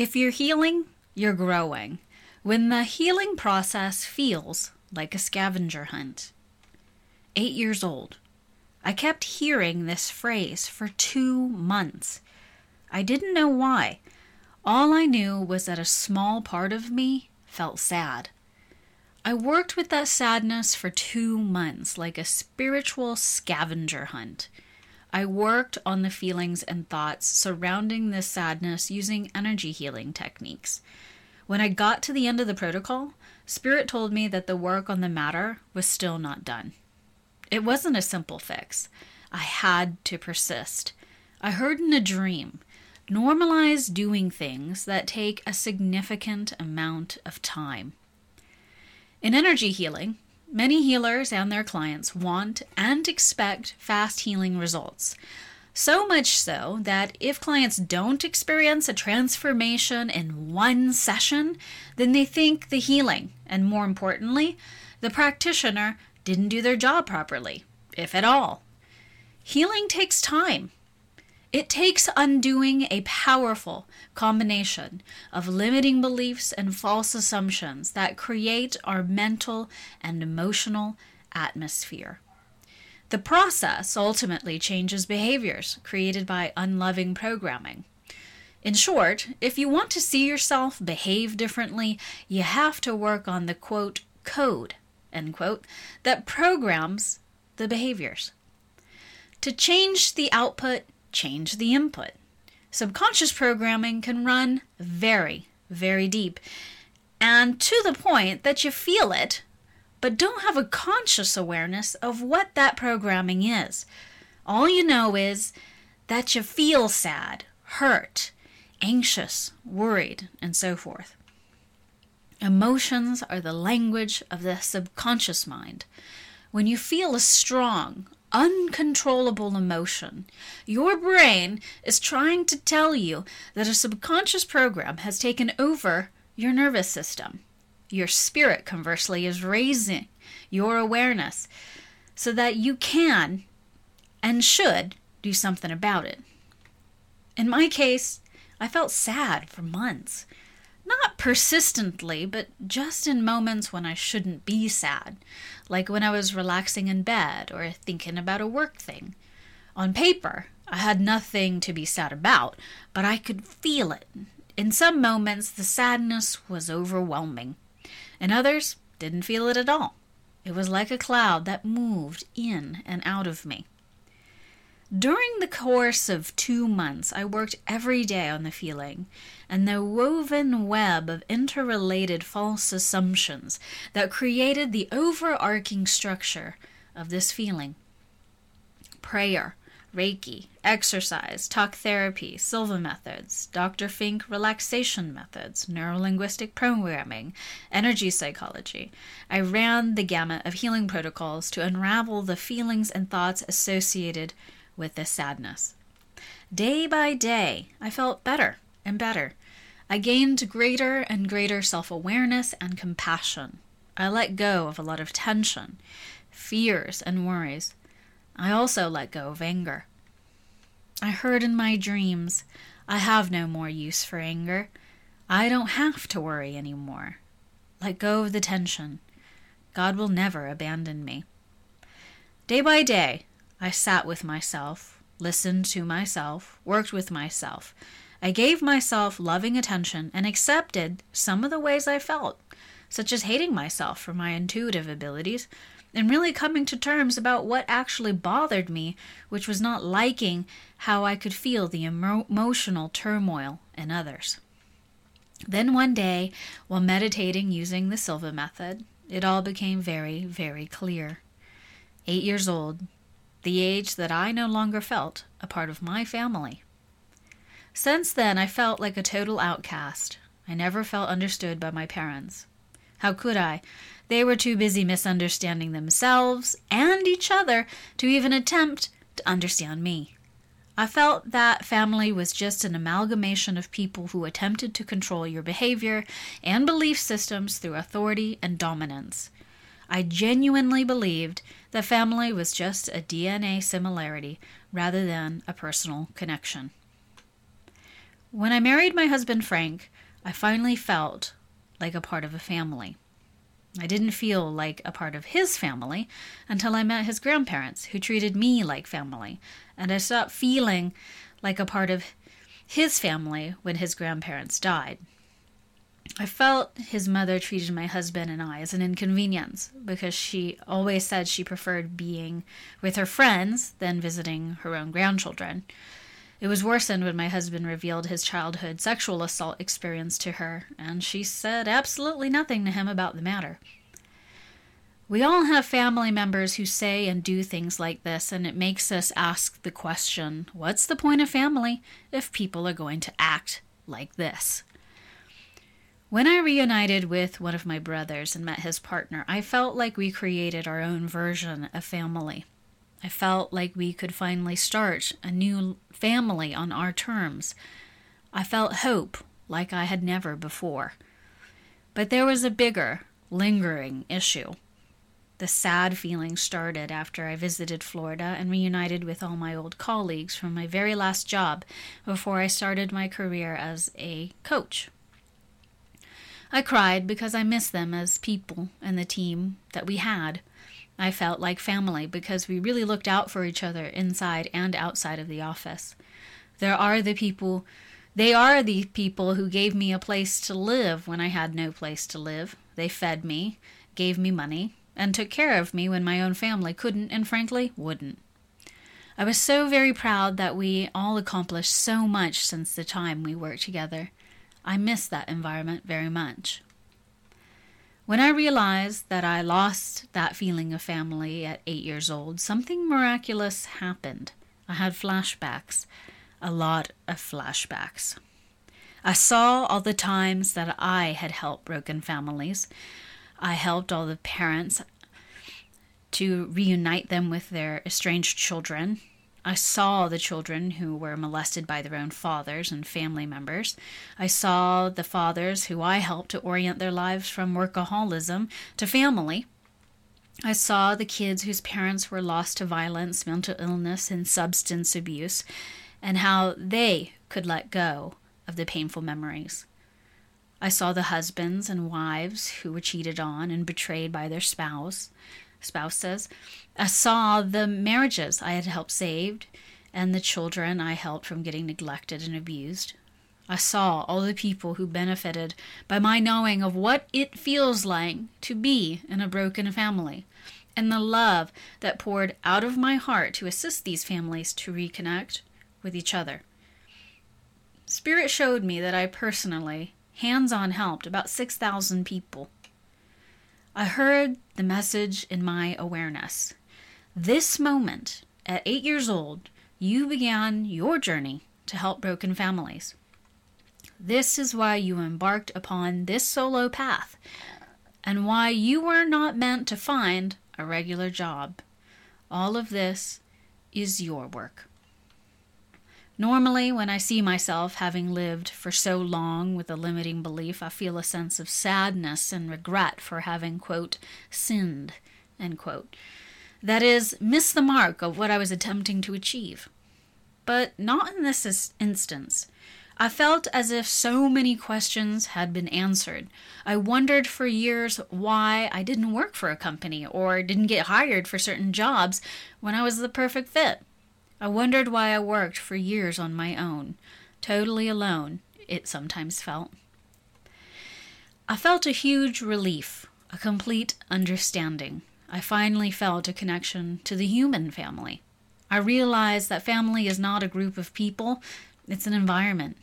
If you're healing, you're growing. When the healing process feels like a scavenger hunt. Eight years old. I kept hearing this phrase for two months. I didn't know why. All I knew was that a small part of me felt sad. I worked with that sadness for two months like a spiritual scavenger hunt. I worked on the feelings and thoughts surrounding this sadness using energy healing techniques. When I got to the end of the protocol, Spirit told me that the work on the matter was still not done. It wasn't a simple fix. I had to persist. I heard in a dream normalize doing things that take a significant amount of time. In energy healing, many healers and their clients want and expect fast healing results. So much so that if clients don't experience a transformation in one session, then they think the healing, and more importantly, the practitioner didn't do their job properly, if at all. Healing takes time. It takes undoing a powerful combination of limiting beliefs and false assumptions that create our mental and emotional atmosphere. The process ultimately changes behaviors created by unloving programming. In short, if you want to see yourself behave differently, you have to work on the quote code end quote that programs the behaviors. To change the output, change the input. Subconscious programming can run very, very deep and to the point that you feel it but don't have a conscious awareness of what that programming is. All you know is that you feel sad, hurt, anxious, worried, and so forth. Emotions are the language of the subconscious mind. When you feel a strong, uncontrollable emotion, your brain is trying to tell you that a subconscious program has taken over your nervous system. Your spirit, conversely, is raising your awareness so that you can and should do something about it. In my case, I felt sad for months. Not persistently, but just in moments when I shouldn't be sad, like when I was relaxing in bed or thinking about a work thing. On paper, I had nothing to be sad about, but I could feel it. In some moments, the sadness was overwhelming. In others, didn't feel it at all. It was like a cloud that moved in and out of me. During the course of two months, I worked every day on the feeling and the woven web of interrelated false assumptions that created the overarching structure of this feeling. Prayer, Reiki, exercise, talk therapy, Silva methods, Dr. Fink relaxation methods, neurolinguistic programming, energy psychology. I ran the gamut of healing protocols to unravel the feelings and thoughts associated with this sadness. Day by day, I felt better and better. I gained greater and greater self awareness and compassion. I let go of a lot of tension, fears, and worries. I also let go of anger. I heard in my dreams, I have no more use for anger. I don't have to worry anymore. Let go of the tension. God will never abandon me. Day by day, I sat with myself, listened to myself, worked with myself. I gave myself loving attention and accepted some of the ways I felt, such as hating myself for my intuitive abilities, and really coming to terms about what actually bothered me, which was not liking how I could feel the emo- emotional turmoil in others. Then one day, while meditating using the Silva method, it all became very, very clear. Eight years old, the age that I no longer felt a part of my family. Since then, I felt like a total outcast. I never felt understood by my parents. How could I? They were too busy misunderstanding themselves and each other to even attempt to understand me. I felt that family was just an amalgamation of people who attempted to control your behavior and belief systems through authority and dominance. I genuinely believed that family was just a DNA similarity rather than a personal connection. When I married my husband Frank, I finally felt like a part of a family. I didn't feel like a part of his family until I met his grandparents, who treated me like family, and I stopped feeling like a part of his family when his grandparents died. I felt his mother treated my husband and I as an inconvenience because she always said she preferred being with her friends than visiting her own grandchildren. It was worsened when my husband revealed his childhood sexual assault experience to her, and she said absolutely nothing to him about the matter. We all have family members who say and do things like this, and it makes us ask the question what's the point of family if people are going to act like this? When I reunited with one of my brothers and met his partner, I felt like we created our own version of family. I felt like we could finally start a new family on our terms. I felt hope like I had never before. But there was a bigger, lingering issue. The sad feeling started after I visited Florida and reunited with all my old colleagues from my very last job before I started my career as a coach. I cried because I missed them as people and the team that we had. I felt like family because we really looked out for each other inside and outside of the office. There are the people, they are the people who gave me a place to live when I had no place to live. They fed me, gave me money, and took care of me when my own family couldn't and frankly wouldn't. I was so very proud that we all accomplished so much since the time we worked together. I miss that environment very much. When I realized that I lost that feeling of family at eight years old, something miraculous happened. I had flashbacks, a lot of flashbacks. I saw all the times that I had helped broken families. I helped all the parents to reunite them with their estranged children. I saw the children who were molested by their own fathers and family members. I saw the fathers who I helped to orient their lives from workaholism to family. I saw the kids whose parents were lost to violence, mental illness, and substance abuse, and how they could let go of the painful memories. I saw the husbands and wives who were cheated on and betrayed by their spouse spouses. I saw the marriages I had helped saved and the children I helped from getting neglected and abused. I saw all the people who benefited by my knowing of what it feels like to be in a broken family and the love that poured out of my heart to assist these families to reconnect with each other. Spirit showed me that I personally, hands on, helped about 6,000 people. I heard the message in my awareness. This moment, at eight years old, you began your journey to help broken families. This is why you embarked upon this solo path and why you were not meant to find a regular job. All of this is your work. Normally, when I see myself having lived for so long with a limiting belief, I feel a sense of sadness and regret for having, quote, sinned, end quote. That is, missed the mark of what I was attempting to achieve. But not in this instance. I felt as if so many questions had been answered. I wondered for years why I didn't work for a company or didn't get hired for certain jobs when I was the perfect fit. I wondered why I worked for years on my own, totally alone, it sometimes felt. I felt a huge relief, a complete understanding. I finally felt a connection to the human family. I realized that family is not a group of people, it's an environment.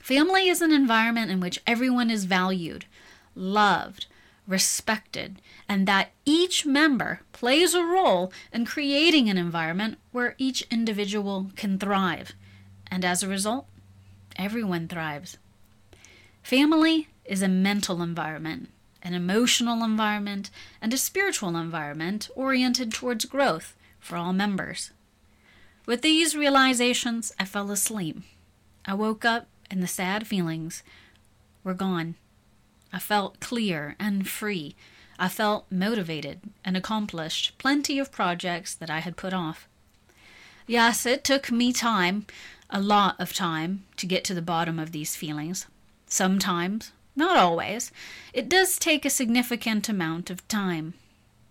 Family is an environment in which everyone is valued, loved, respected, and that each member plays a role in creating an environment where each individual can thrive. And as a result, everyone thrives. Family is a mental environment, an emotional environment, and a spiritual environment oriented towards growth for all members. With these realizations, I fell asleep. I woke up and the sad feelings were gone. I felt clear and free. I felt motivated and accomplished plenty of projects that I had put off. Yes, it took me time. a lot of time to get to the bottom of these feelings. Sometimes, not always, it does take a significant amount of time.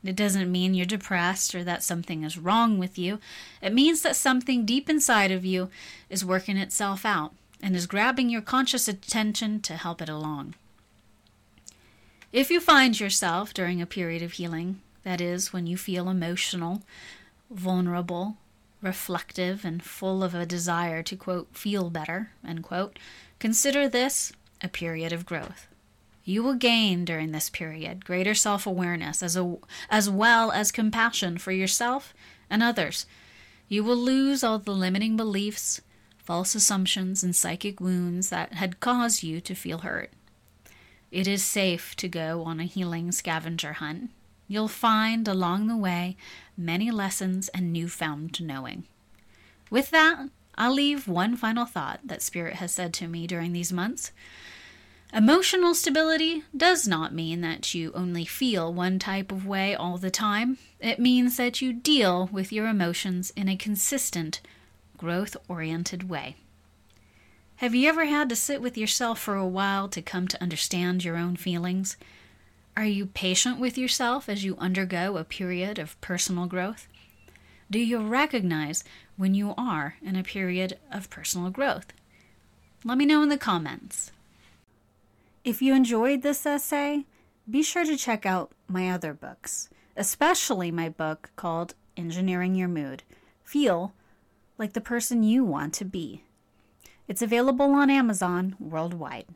It doesn't mean you're depressed or that something is wrong with you. It means that something deep inside of you is working itself out and is grabbing your conscious attention to help it along. If you find yourself during a period of healing, that is, when you feel emotional, vulnerable, reflective, and full of a desire to, quote, feel better, end quote, consider this a period of growth. You will gain during this period greater self awareness as, as well as compassion for yourself and others. You will lose all the limiting beliefs, false assumptions, and psychic wounds that had caused you to feel hurt. It is safe to go on a healing scavenger hunt. You'll find along the way many lessons and newfound knowing. With that, I'll leave one final thought that Spirit has said to me during these months. Emotional stability does not mean that you only feel one type of way all the time. It means that you deal with your emotions in a consistent, growth oriented way. Have you ever had to sit with yourself for a while to come to understand your own feelings? Are you patient with yourself as you undergo a period of personal growth? Do you recognize when you are in a period of personal growth? Let me know in the comments. If you enjoyed this essay, be sure to check out my other books, especially my book called Engineering Your Mood Feel like the person you want to be. It's available on Amazon worldwide.